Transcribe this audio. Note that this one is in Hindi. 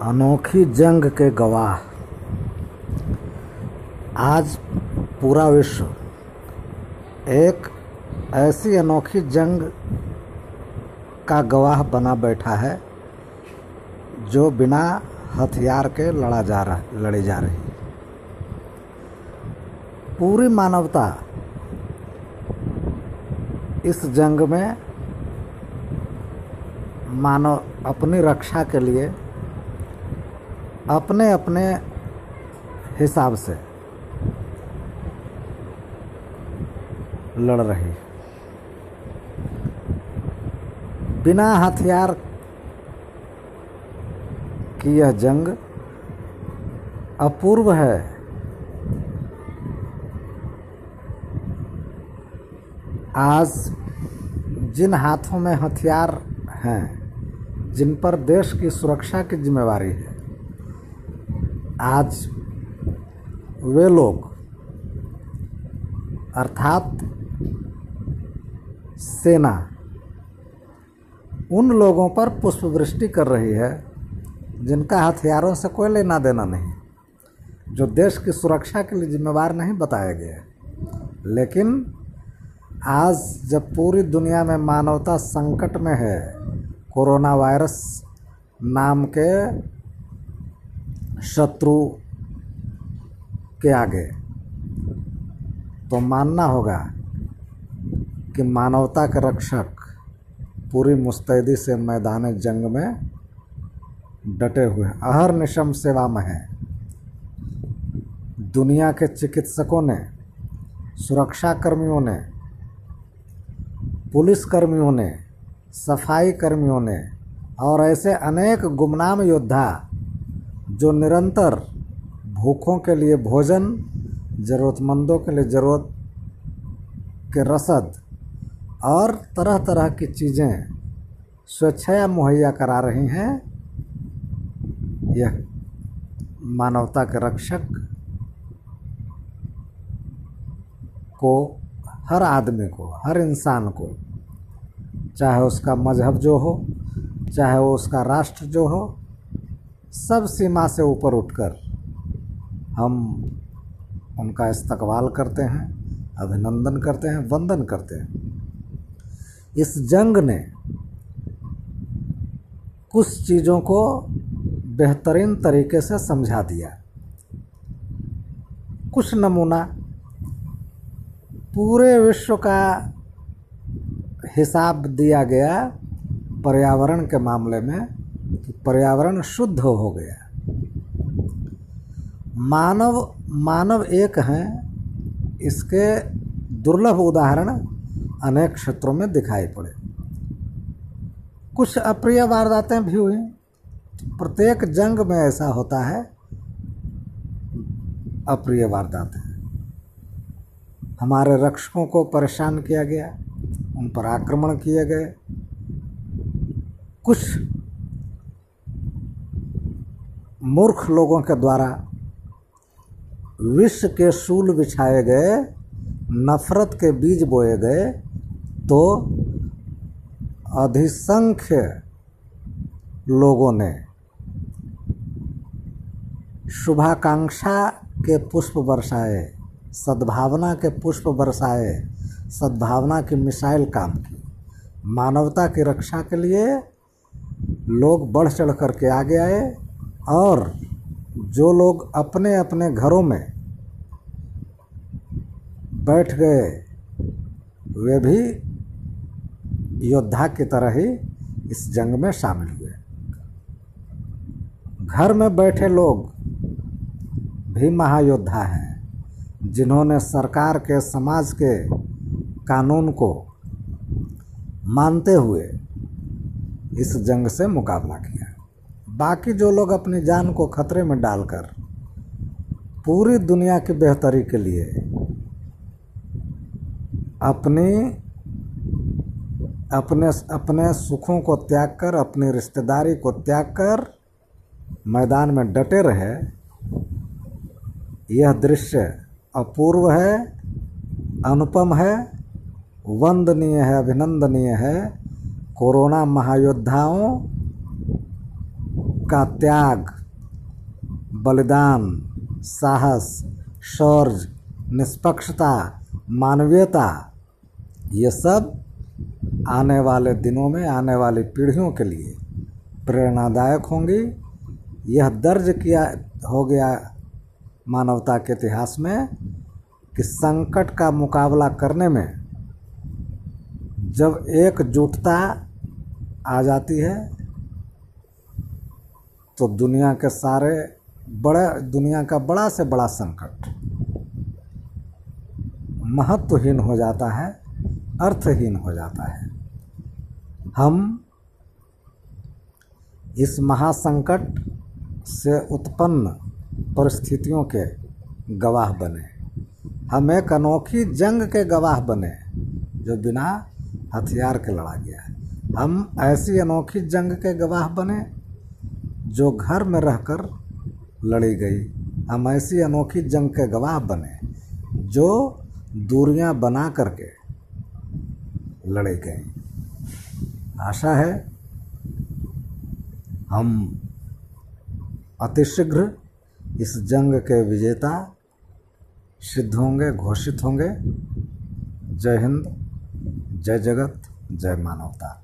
अनोखी जंग के गवाह। आज पूरा विश्व एक ऐसी अनोखी जंग का गवाह बना बैठा है, जो बिना हथियार के लड़ा जा रहा, लड़ी जा रही। पूरी मानवता इस जंग में मानव अपनी रक्षा के लिए अपने अपने हिसाब से लड़ रही। बिना हथियार की यह जंग अपूर्व है। आज जिन हाथों में हथियार हैं, जिन पर देश की सुरक्षा की जिम्मेवारी है आज वे लोग, अर्थात सेना, उन लोगों पर पुष्पवृष्टि कर रही है, जिनका हथियारों से कोई लेना देना नहीं, जो देश की सुरक्षा के लिए जिम्मेवार नहीं बताए गए लेकिन आज जब पूरी दुनिया में मानवता संकट में है, कोरोना वायरस नाम के शत्रु के आगे। तो मानना होगा कि मानवता के रक्षक पूरी मुस्तैदी से मैदान जंग में डटे हुए अहर निशम सेवा में हैं। दुनिया के चिकित्सकों ने सुरक्षा कर्मियों ने पुलिस कर्मियों ने सफ़ाई कर्मियों ने और ऐसे अनेक गुमनाम योद्धा जो निरंतर भूखों के लिए भोजन, ज़रूरतमंदों के लिए ज़रूरत के रसद और तरह तरह की चीज़ें स्वेच्छया मुहैया करा रही हैं, यह मानवता के रक्षक को, हर आदमी को, हर इंसान को, चाहे उसका मज़हब जो हो, चाहे वो उसका राष्ट्र जो हो सब सीमा से ऊपर उठकर हम उनका इस्तकबाल करते हैं, अभिनंदन करते हैं, वंदन करते हैं। इस जंग ने कुछ चीज़ों को बेहतरीन तरीके से समझा दिया। कुछ नमूना पूरे विश्व का हिसाब दिया गया पर्यावरण के मामले में कि पर्यावरण शुद्ध हो गया। मानव मानव एक हैं, इसके दुर्लभ उदाहरण अनेक क्षेत्रों में दिखाई पड़े। कुछ अप्रिय वारदातें भी हुई। प्रत्येक जंग में ऐसा होता है, अप्रिय वारदातें। हमारे रक्षकों को परेशान किया गया, उन पर आक्रमण किए गए। कुछ मूर्ख लोगों के द्वारा विश्व के सूल बिछाए गए, नफरत के बीज बोए गए तो अधिसंख्य लोगों ने शुभाकांक्षा के पुष्प बरसाए, सद्भावना के पुष्प बरसाए, सद्भावना की मिसाइल काम की। मानवता की रक्षा के लिए लोग बढ़ चढ़ करके आगे आए और जो लोग अपने अपने घरों में बैठ गए, वे भी योद्धा की तरह ही इस जंग में शामिल हुए। घर में बैठे लोग भी महायोद्धा हैं, जिन्होंने सरकार के, समाज के कानून को मानते हुए इस जंग से मुकाबला किया। बाकी जो लोग अपनी जान को खतरे में डालकर पूरी दुनिया की बेहतरी के लिए अपनी, अपने अपने सुखों को त्याग कर, अपनी रिश्तेदारी को त्याग कर मैदान में डटे रहे, यह दृश्य अपूर्व है, अनुपम है, वंदनीय है, अभिनंदनीय है। कोरोना महायोद्धाओं का त्याग, बलिदान, साहस, शौर्य, निष्पक्षता, मानवीयता, ये सब आने वाले दिनों में, आने वाली पीढ़ियों के लिए प्रेरणादायक होंगी। यह दर्ज किया, हो गया मानवता के इतिहास में कि संकट का मुकाबला करने में जब एकजुटता आ जाती है तो दुनिया के सारे बड़े, दुनिया का बड़ा से बड़ा संकट महत्वहीन हो जाता है, अर्थहीन हो जाता है। हम इस महासंकट से उत्पन्न परिस्थितियों के गवाह बने। हम एक अनोखी जंग के गवाह बने, जो बिना हथियार के लड़ा गया हम ऐसी अनोखी जंग के गवाह बने जो घर में रहकर लड़ी गई। हम ऐसी अनोखी जंग के गवाह बने, जो दूरियाँ बना करके लड़ी गई आशा है, हम अतिशीघ्र इस जंग के विजेता सिद्ध होंगे, घोषित होंगे। जय हिंद, जय जगत, जय मानवता।